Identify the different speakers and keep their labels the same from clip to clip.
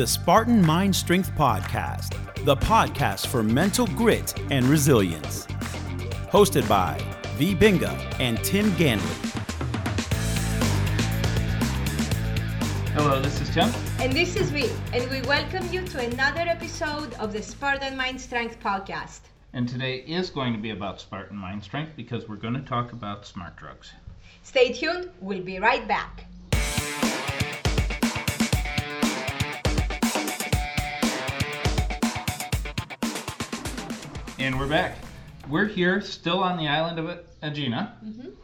Speaker 1: the Spartan Mind Strength Podcast, the podcast for mental grit and resilience. Hosted by V. Binga and Tim Ganley.
Speaker 2: Hello, this is Tim.
Speaker 3: And this is V, and we welcome you to another episode of the Spartan Mind Strength Podcast.
Speaker 2: And today is going to be about Spartan Mind Strength because we're going to talk about smart drugs.
Speaker 3: Stay tuned, we'll be right back.
Speaker 2: And we're back. We're here still on the island of Aegina,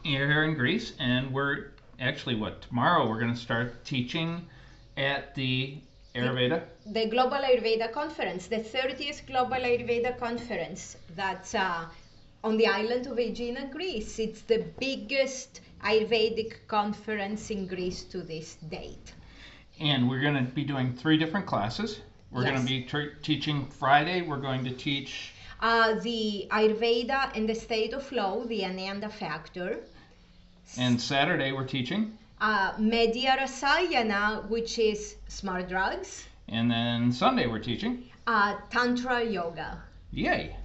Speaker 2: here in Greece, and we're actually what tomorrow we're going to start teaching at the Ayurveda.
Speaker 3: The Global Ayurveda Conference, the 30th Global Ayurveda Conference that's uh, on the island of Aegina, Greece. It's the biggest Ayurvedic conference in Greece to this date.
Speaker 2: And we're going to be doing three different classes. We're going to be teaching Friday. We're going to teach
Speaker 3: Uh, the Ayurveda and the state of flow, the Ananda factor.
Speaker 2: and Saturday we're teaching,
Speaker 3: Uh, Medhya Rasayana, which is smart drugs.
Speaker 2: and then Sunday we're teaching.
Speaker 3: Uh, Tantra Yoga.
Speaker 2: Yay!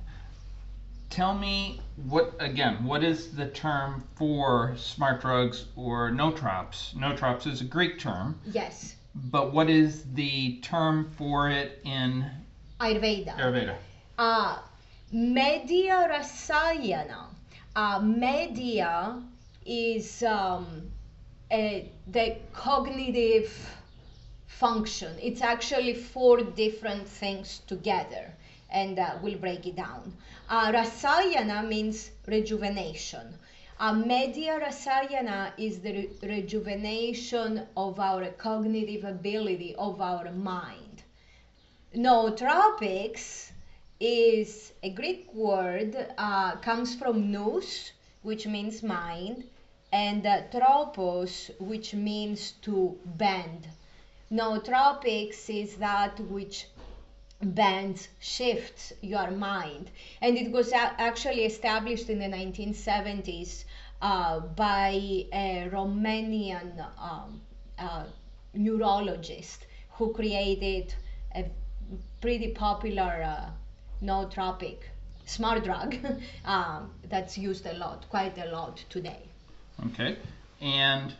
Speaker 2: Tell me what again? What is the term for smart drugs or nootrops? Nootrops is a Greek term,
Speaker 3: Yes,
Speaker 2: but what is the term for it in
Speaker 3: Ayurveda.
Speaker 2: Ayurveda?
Speaker 3: Uh, medhya Rasayana. Uh, medhya is um, a, the cognitive function. It's actually four different things together, and uh, we'll break it down. Uh, Rasayana means rejuvenation. Uh, medhya Rasayana is the re- rejuvenation of our cognitive ability, of our mind. Nootropics is a Greek word, uh, comes from nous, which means mind, and uh, tropos, which means to bend. Nootropics is that which bends, shifts your mind. And it was actually established in the 1970s uh, by a Romanian um, uh, neurologist who created a pretty popular uh, nootropic smart drug um, that's used a lot, quite a lot today.
Speaker 2: Okay, and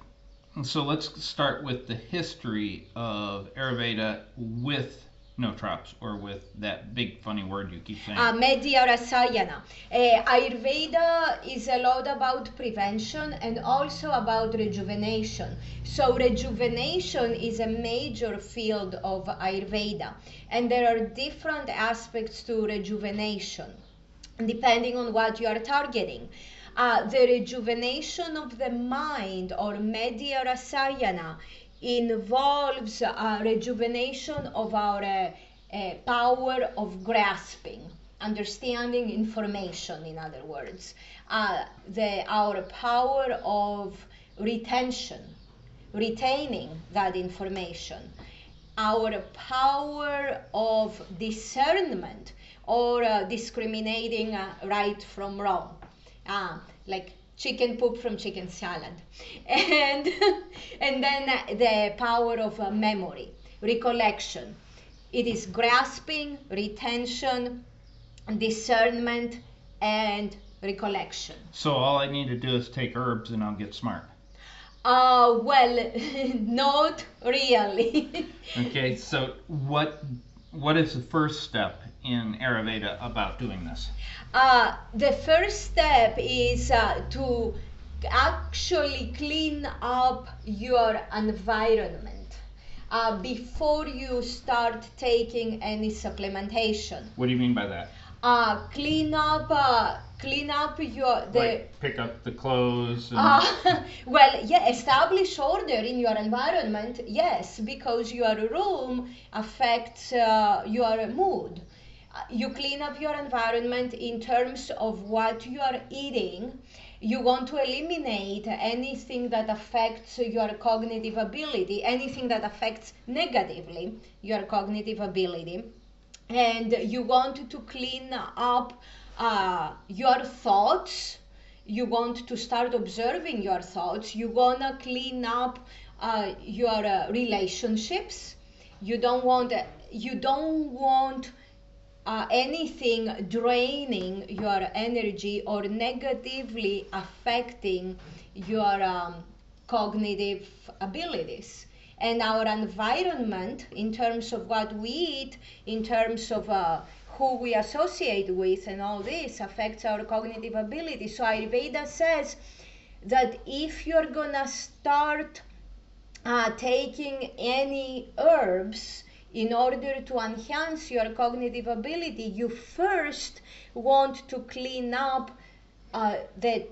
Speaker 2: so let's start with the history of Ayurveda with nootrops or with that big funny word you keep saying.
Speaker 3: Uh, Medhya Rasayana. Uh, Ayurveda is a lot about prevention and also about rejuvenation. So, rejuvenation is a major field of Ayurveda, and there are different aspects to rejuvenation depending on what you are targeting. Uh, the rejuvenation of the mind or Medhya Rasayana involves uh, rejuvenation of our uh, uh, power of grasping, understanding information, in other words, uh, the, our power of retention, retaining that information, our power of discernment or uh, discriminating uh, right from wrong, uh, like chicken poop from chicken salad, and and then the power of uh, memory, recollection. It is grasping, retention, discernment, and recollection.
Speaker 2: so all I need to do is take herbs and I'll get smart.
Speaker 3: Uh, well, not really.
Speaker 2: Okay, so what what is the first step in Ayurveda about doing this?
Speaker 3: Uh, the first step is uh, to actually clean up your environment uh, before you start taking any supplementation.
Speaker 2: What do you mean by that?
Speaker 3: Uh, clean up, uh, clean up your the.
Speaker 2: like pick up the clothes and
Speaker 3: Uh, well, yeah, establish order in your environment, yes, because your room affects uh, your mood. Uh, You clean up your environment in terms of what you are eating. You want to eliminate anything that affects your cognitive ability, anything that affects negatively your cognitive ability and you want to clean up uh, your thoughts. You want to start observing your thoughts. You want to clean up uh, your uh, relationships. You don't want you don't want uh, anything draining your energy or negatively affecting your um, cognitive abilities. And our environment, in terms of what we eat, in terms of uh, who we associate with, and all this affects our cognitive ability. So Ayurveda says that if you're gonna start uh, taking any herbs, in order to enhance your cognitive ability, you first want to clean up uh, the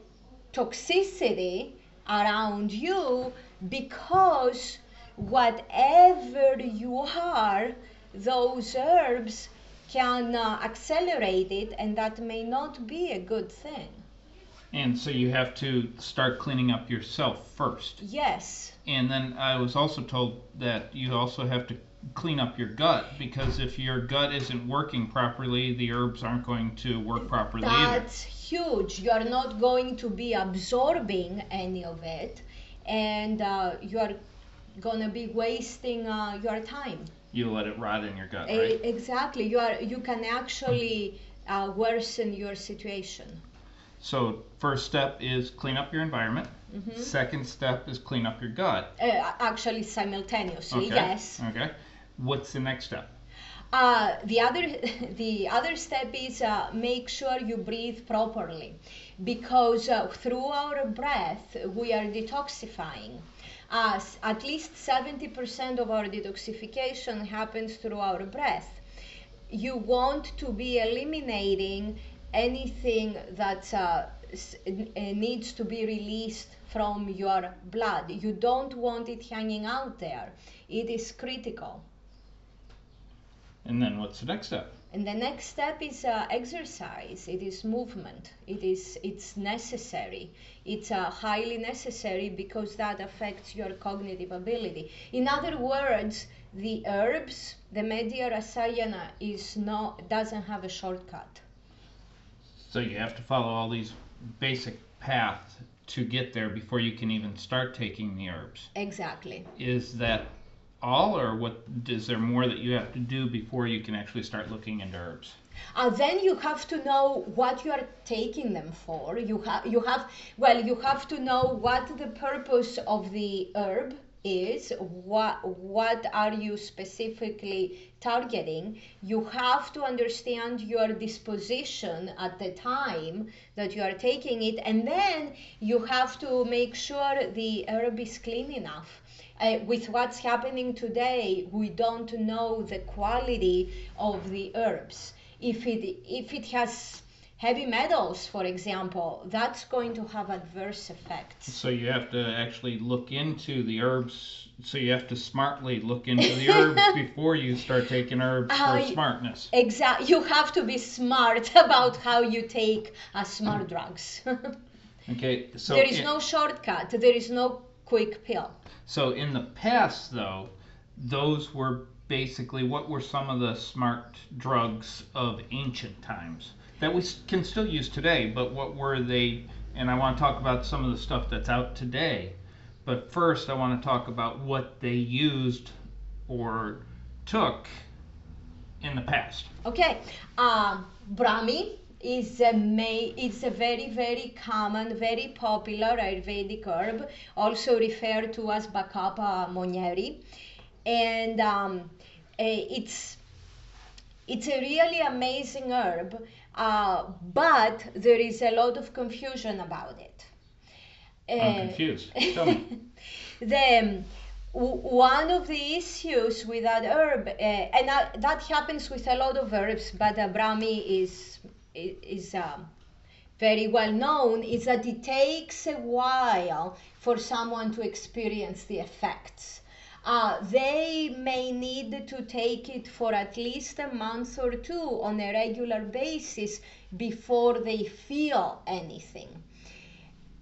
Speaker 3: toxicity around you because whatever you are, those herbs can uh, accelerate it, and that may not be a good thing.
Speaker 2: And so you have to start cleaning up yourself first.
Speaker 3: Yes.
Speaker 2: And then I was also told that you also have to clean up your gut because if your gut isn't working properly, the herbs aren't going to work properly
Speaker 3: That's
Speaker 2: either.
Speaker 3: huge. You're not going to be absorbing any of it, and uh, you're gonna be wasting uh, your time.
Speaker 2: You let it rot in your gut, right?
Speaker 3: exactly. You are. You can actually uh, worsen your situation.
Speaker 2: So first step is clean up your environment.
Speaker 3: Mm-hmm.
Speaker 2: Second step is clean up your gut.
Speaker 3: Uh, actually, simultaneously.
Speaker 2: Okay.
Speaker 3: Yes.
Speaker 2: Okay. What's the next step?
Speaker 3: Uh, the other the other step is uh, make sure you breathe properly because uh, through our breath we are detoxifying uh, s- at least 70% of our detoxification happens through our breath. You want to be eliminating anything that uh, uh, needs to be released from your blood. You don't want it hanging out there. It is critical.
Speaker 2: And then what's the next step?
Speaker 3: And the next step is uh, exercise. It is movement. It is it's necessary. It's uh, highly necessary because that affects your cognitive ability. In other words, the herbs, the medhya rasayana is not doesn't have a shortcut.
Speaker 2: So you have to follow all these basic paths to get there before you can even start taking the herbs.
Speaker 3: Exactly.
Speaker 2: Is that all, or what? Is there more that you have to do before you can actually start looking into herbs?
Speaker 3: Uh, then you have to know what you are taking them for. You have you have well you have to know what the purpose of the herb is. What what are you specifically targeting? You have to understand your disposition at the time that you are taking it, and then you have to make sure the herb is clean enough uh, with what's happening today, we don't know the quality of the herbs. If it if it has heavy metals, for example, that's going to have adverse effects.
Speaker 2: So you have to actually look into the herbs. So you have to smartly look into the herbs before you start taking herbs for smartness.
Speaker 3: Exactly. You have to be smart about how you take uh, smart drugs.
Speaker 2: Okay. So
Speaker 3: there is
Speaker 2: in-
Speaker 3: no shortcut. There is no quick pill.
Speaker 2: So in the past, though, those were basically what were some of the smart drugs of ancient times that we can still use today. But what were they? And I want to talk about some of the stuff that's out today. But first, I want to talk about what they used or took in the past.
Speaker 3: Okay, um, Brahmi is a ma- it's a very very common, very popular Ayurvedic herb, also referred to as Bacopa monnieri, and um, it's it's a really amazing herb, uh, but there is a lot of confusion about it.
Speaker 2: I'm
Speaker 3: Eh,
Speaker 2: confused. Tell me.
Speaker 3: the um, one of the issues with that herb, uh, and that, that happens with a lot of herbs, but uh, Brahmi is is um, very well known, is that it takes a while for someone to experience the effects. Uh, they may need to take it for at least a month or two on a regular basis before they feel anything.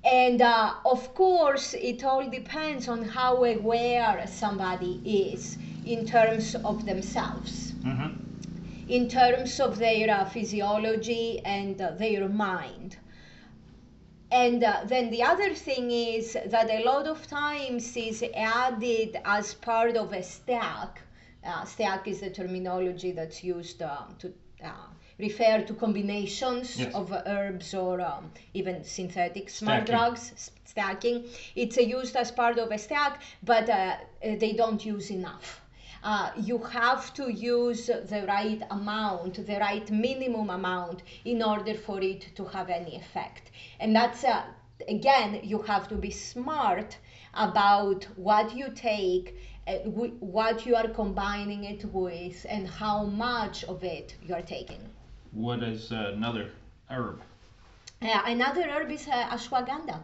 Speaker 3: And uh, of course, it all depends on how aware somebody is in terms of themselves,
Speaker 2: hmm
Speaker 3: in terms of their uh, physiology and uh, their mind. And uh, then the other thing is that a lot of times is added as part of a stack Uh, stack is the terminology that's used uh, to uh, refer to combinations
Speaker 2: Yes.
Speaker 3: of herbs or um, even synthetic smart
Speaker 2: Stacking.
Speaker 3: drugs, stacking. It's uh, used as part of a stack, but uh, they don't use enough. Uh, you have to use the right amount, the right minimum amount, in order for it to have any effect. And that's, uh, again, you have to be smart about what you take, uh, what you are combining it with, and how much of it you are taking.
Speaker 2: What is uh, another herb?
Speaker 3: Uh, another herb is uh, ashwagandha.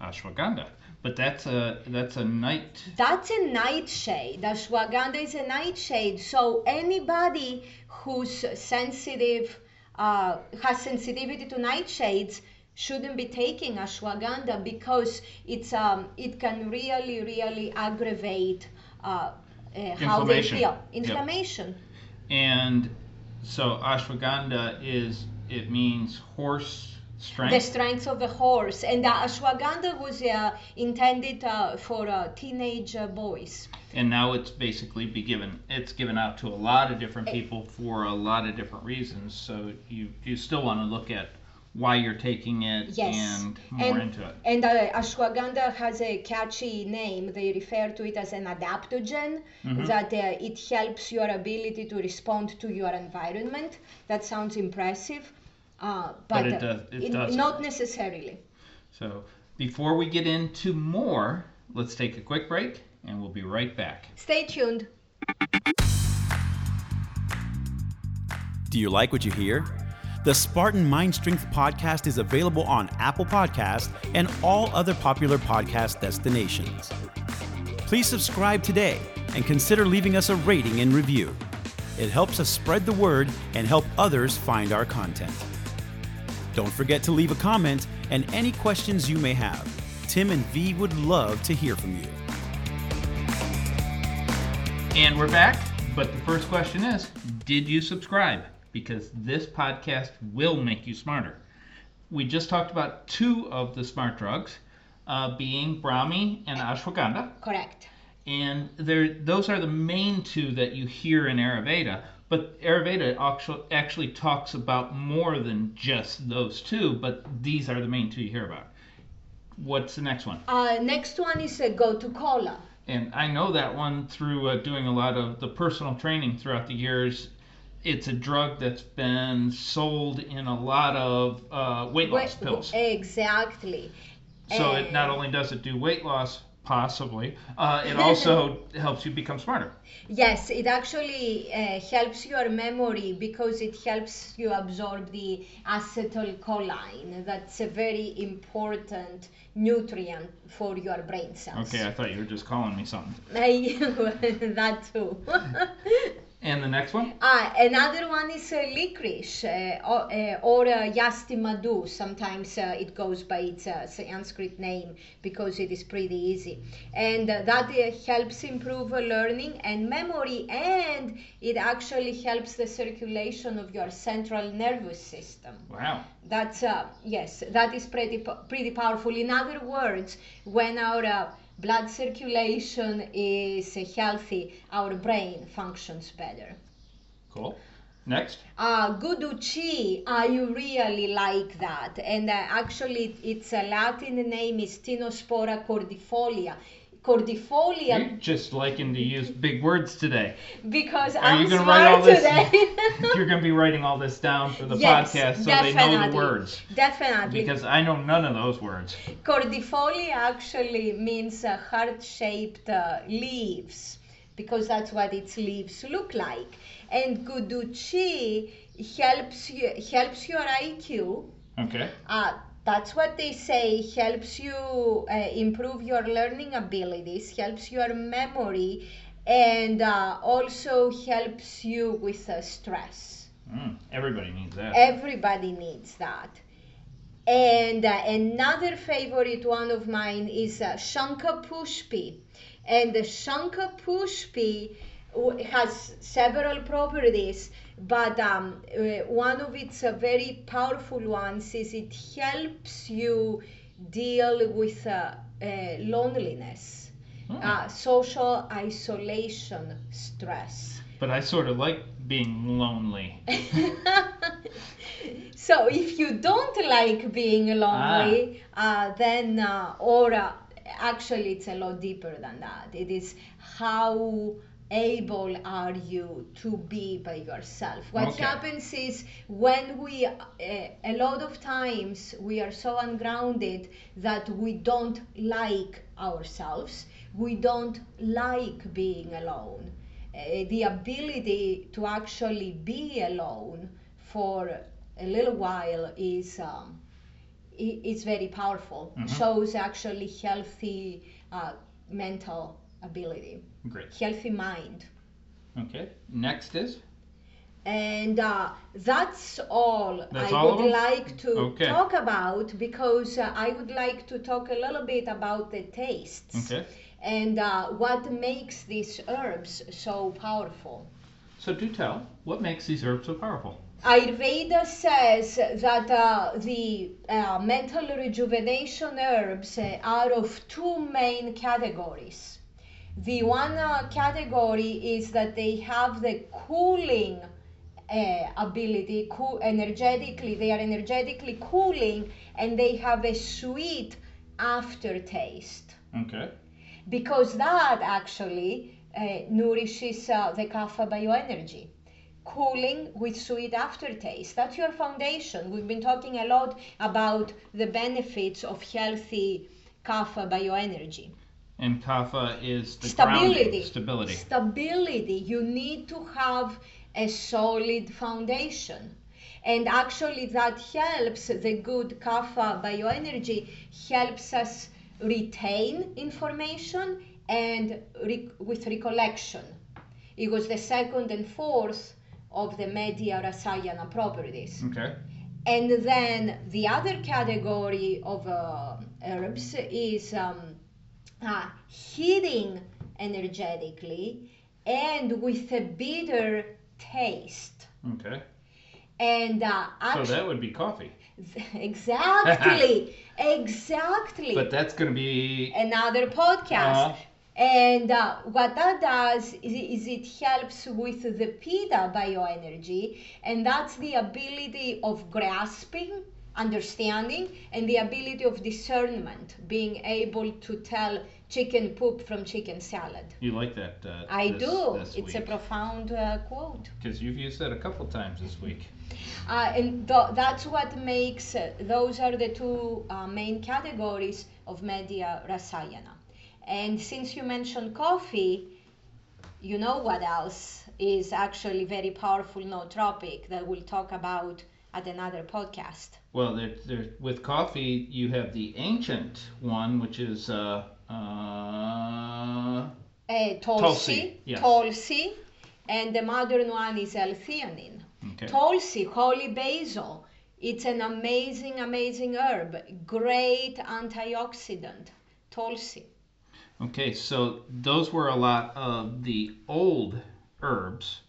Speaker 2: Ashwagandha. But that's a that's a night.
Speaker 3: That's a nightshade. Ashwagandha is a nightshade. So anybody who's sensitive, uh, has sensitivity to nightshades, shouldn't be taking ashwagandha because it's um, it can really really aggravate uh, uh, how they
Speaker 2: Inflammation.
Speaker 3: feel.
Speaker 2: Yep.
Speaker 3: Inflammation.
Speaker 2: And so ashwagandha is it means horse strength.
Speaker 3: The strength of the horse, and the ashwagandha was uh, intended uh, for uh, teenage uh, boys.
Speaker 2: and now it's basically be given it's given out to a lot of different people for a lot of different reasons so you you still want to look at why you're taking it
Speaker 3: Yes.
Speaker 2: and more
Speaker 3: And-
Speaker 2: into it
Speaker 3: And uh, ashwagandha has a catchy name. They refer to it as an adaptogen,
Speaker 2: Mm-hmm.
Speaker 3: that uh, it helps your ability to respond to your environment. That sounds impressive, uh, but,
Speaker 2: it
Speaker 3: uh,
Speaker 2: does- it
Speaker 3: in-
Speaker 2: doesn't.
Speaker 3: not necessarily.
Speaker 2: so before we get into more let's take a quick break and we'll be right back
Speaker 3: Stay tuned.
Speaker 1: Do you like what you hear? The Spartan Mind Strength podcast is available on Apple Podcasts and all other popular podcast destinations. Please subscribe today and consider leaving us a rating and review. It helps us spread the word and help others find our content. Don't forget to leave a comment and any questions you may have. Tim and V would love to hear from you.
Speaker 2: and we're back but the first question is did you subscribe because this podcast will make you smarter we just talked about two of the smart drugs uh, being brahmi and ashwagandha
Speaker 3: Correct.
Speaker 2: and those are the main two that you hear in ayurveda but ayurveda actually actually talks about more than just those two but these are the main two you hear about what's the next one
Speaker 3: Uh, next one is uh, gotu kola.
Speaker 2: and i know that one through uh, doing a lot of the personal training throughout the years it's a drug that's been sold in a lot of uh, weight loss pills
Speaker 3: Exactly.
Speaker 2: so it not only does it do weight loss possibly uh, it also helps you become smarter
Speaker 3: Yes, it actually uh, helps your memory because it helps you absorb the acetylcholine. That's a very important nutrient for your brain cells.
Speaker 2: Okay, I thought you were just calling me something.
Speaker 3: that too.
Speaker 2: And the next one?
Speaker 3: Ah, another one is uh, licorice uh, or, uh, or uh, yashti madhu. Sometimes uh, it goes by its uh, Sanskrit name because it is pretty easy. And uh, that uh, helps improve uh, learning and memory, and it actually helps the circulation of your central nervous system.
Speaker 2: Wow.
Speaker 3: That's uh, yes, that is pretty pretty powerful. In other words, when our uh, blood circulation is healthy, our brain functions better.
Speaker 2: Cool. Next?
Speaker 3: Uh, Guduchi, I really like that, and uh, actually its a Latin name is Tinospora cordifolia. Cordifolia
Speaker 2: You're just liking to use big words today.
Speaker 3: because
Speaker 2: Are
Speaker 3: I'm
Speaker 2: you gonna
Speaker 3: smart
Speaker 2: write all this?
Speaker 3: today.
Speaker 2: You're going to be writing all this down for the
Speaker 3: Yes,
Speaker 2: podcast so they know the words.
Speaker 3: Definitely.
Speaker 2: Because I know none of those words.
Speaker 3: Cordifolia actually means uh, heart-shaped uh, leaves because that's what its leaves look like. And Guduchi helps you helps your IQ.
Speaker 2: Okay.
Speaker 3: Uh, that's what they say helps you uh, improve your learning abilities, helps your memory, and uh, also helps you with uh, stress.
Speaker 2: Mm, everybody needs that.
Speaker 3: Everybody needs that. And uh, another favorite one of mine is uh, Shankapushpi. And the Shankapushpi w- has several properties, but um, uh, one of its uh, very powerful ones is it helps you deal with uh, uh, loneliness.
Speaker 2: Oh.
Speaker 3: uh, social isolation stress.
Speaker 2: But I sort of like being lonely.
Speaker 3: so if you don't like being lonely, uh, then uh, or uh, actually it's a lot deeper than that. It is how able are you to be by yourself what
Speaker 2: Okay.
Speaker 3: happens is when we uh, a lot of times we are so ungrounded that we don't like ourselves we don't like being alone uh, the ability to actually be alone for a little while is um, i- is very powerful
Speaker 2: Mhm.
Speaker 3: shows actually healthy uh, mental ability
Speaker 2: Great.
Speaker 3: healthy mind
Speaker 2: Okay. Next is
Speaker 3: and uh, that's all
Speaker 2: That's
Speaker 3: I
Speaker 2: all
Speaker 3: would like to
Speaker 2: Okay.
Speaker 3: talk about because uh, I would like to talk a little bit about the tastes
Speaker 2: okay.
Speaker 3: and uh, what makes these herbs so powerful.
Speaker 2: So do tell, what makes these herbs so powerful?
Speaker 3: Ayurveda says that uh, the uh, mental rejuvenation herbs uh, are of two main categories. The one uh, category is that they have the cooling uh, ability, cool, energetically, they are energetically cooling and they have a sweet aftertaste
Speaker 2: Okay.
Speaker 3: because that actually uh, nourishes uh, the kapha bioenergy. Cooling with sweet aftertaste. That's your foundation. We've been talking a lot about the benefits of healthy kapha bioenergy.
Speaker 2: And kapha is the
Speaker 3: Stability.
Speaker 2: grounding, stability.
Speaker 3: Stability. You need to have a solid foundation. And actually, that helps the good kapha bioenergy, helps us retain information and re- with recollection. It was the second and fourth of the medhya rasayana properties.
Speaker 2: Okay.
Speaker 3: And then the other category of uh, herbs is um, uh, heating energetically and with a bitter taste.
Speaker 2: Okay.
Speaker 3: And uh,
Speaker 2: So that would be coffee.
Speaker 3: exactly, exactly.
Speaker 2: But that's going to be.
Speaker 3: Another podcast.
Speaker 2: Uh,
Speaker 3: And uh, what that does is, is it helps with the Pitta bioenergy, and that's the ability of grasping, understanding, and the ability of discernment, being able to tell chicken poop from chicken salad.
Speaker 2: you like that? Uh,
Speaker 3: I
Speaker 2: this,
Speaker 3: do.
Speaker 2: This
Speaker 3: it's a profound uh, quote.
Speaker 2: Because you've used that a couple times this week.
Speaker 3: Uh, and th- that's what makes uh, those are the two uh, main categories of medhya rasayana. And since you mentioned coffee, you know what else is actually very powerful nootropic that we'll talk about at another podcast.
Speaker 2: Well, there, there, with coffee, you have the ancient one, which is uh, uh,
Speaker 3: Uh, tulsi,
Speaker 2: Tulsi, yes.
Speaker 3: tulsi, and the modern one is L-theanine.
Speaker 2: okay.
Speaker 3: Tulsi, holy basil. It's an amazing, amazing herb. Great antioxidant. Tulsi.
Speaker 2: Okay, so those were a lot of the old herbs.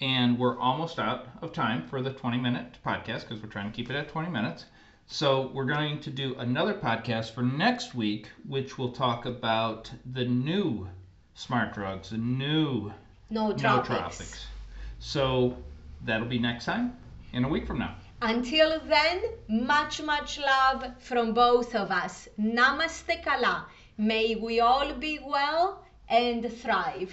Speaker 2: And we're almost out of time for the 20 minute podcast because we're trying to keep it at 20 minutes. So we're going to do another podcast for next week, which will talk about the new smart drugs, the new
Speaker 3: No
Speaker 2: nootropics.
Speaker 3: tropics.
Speaker 2: So that'll be next time in a week from now.
Speaker 3: Until then, much, much love from both of us. Namaste Kala. May we all be well and thrive.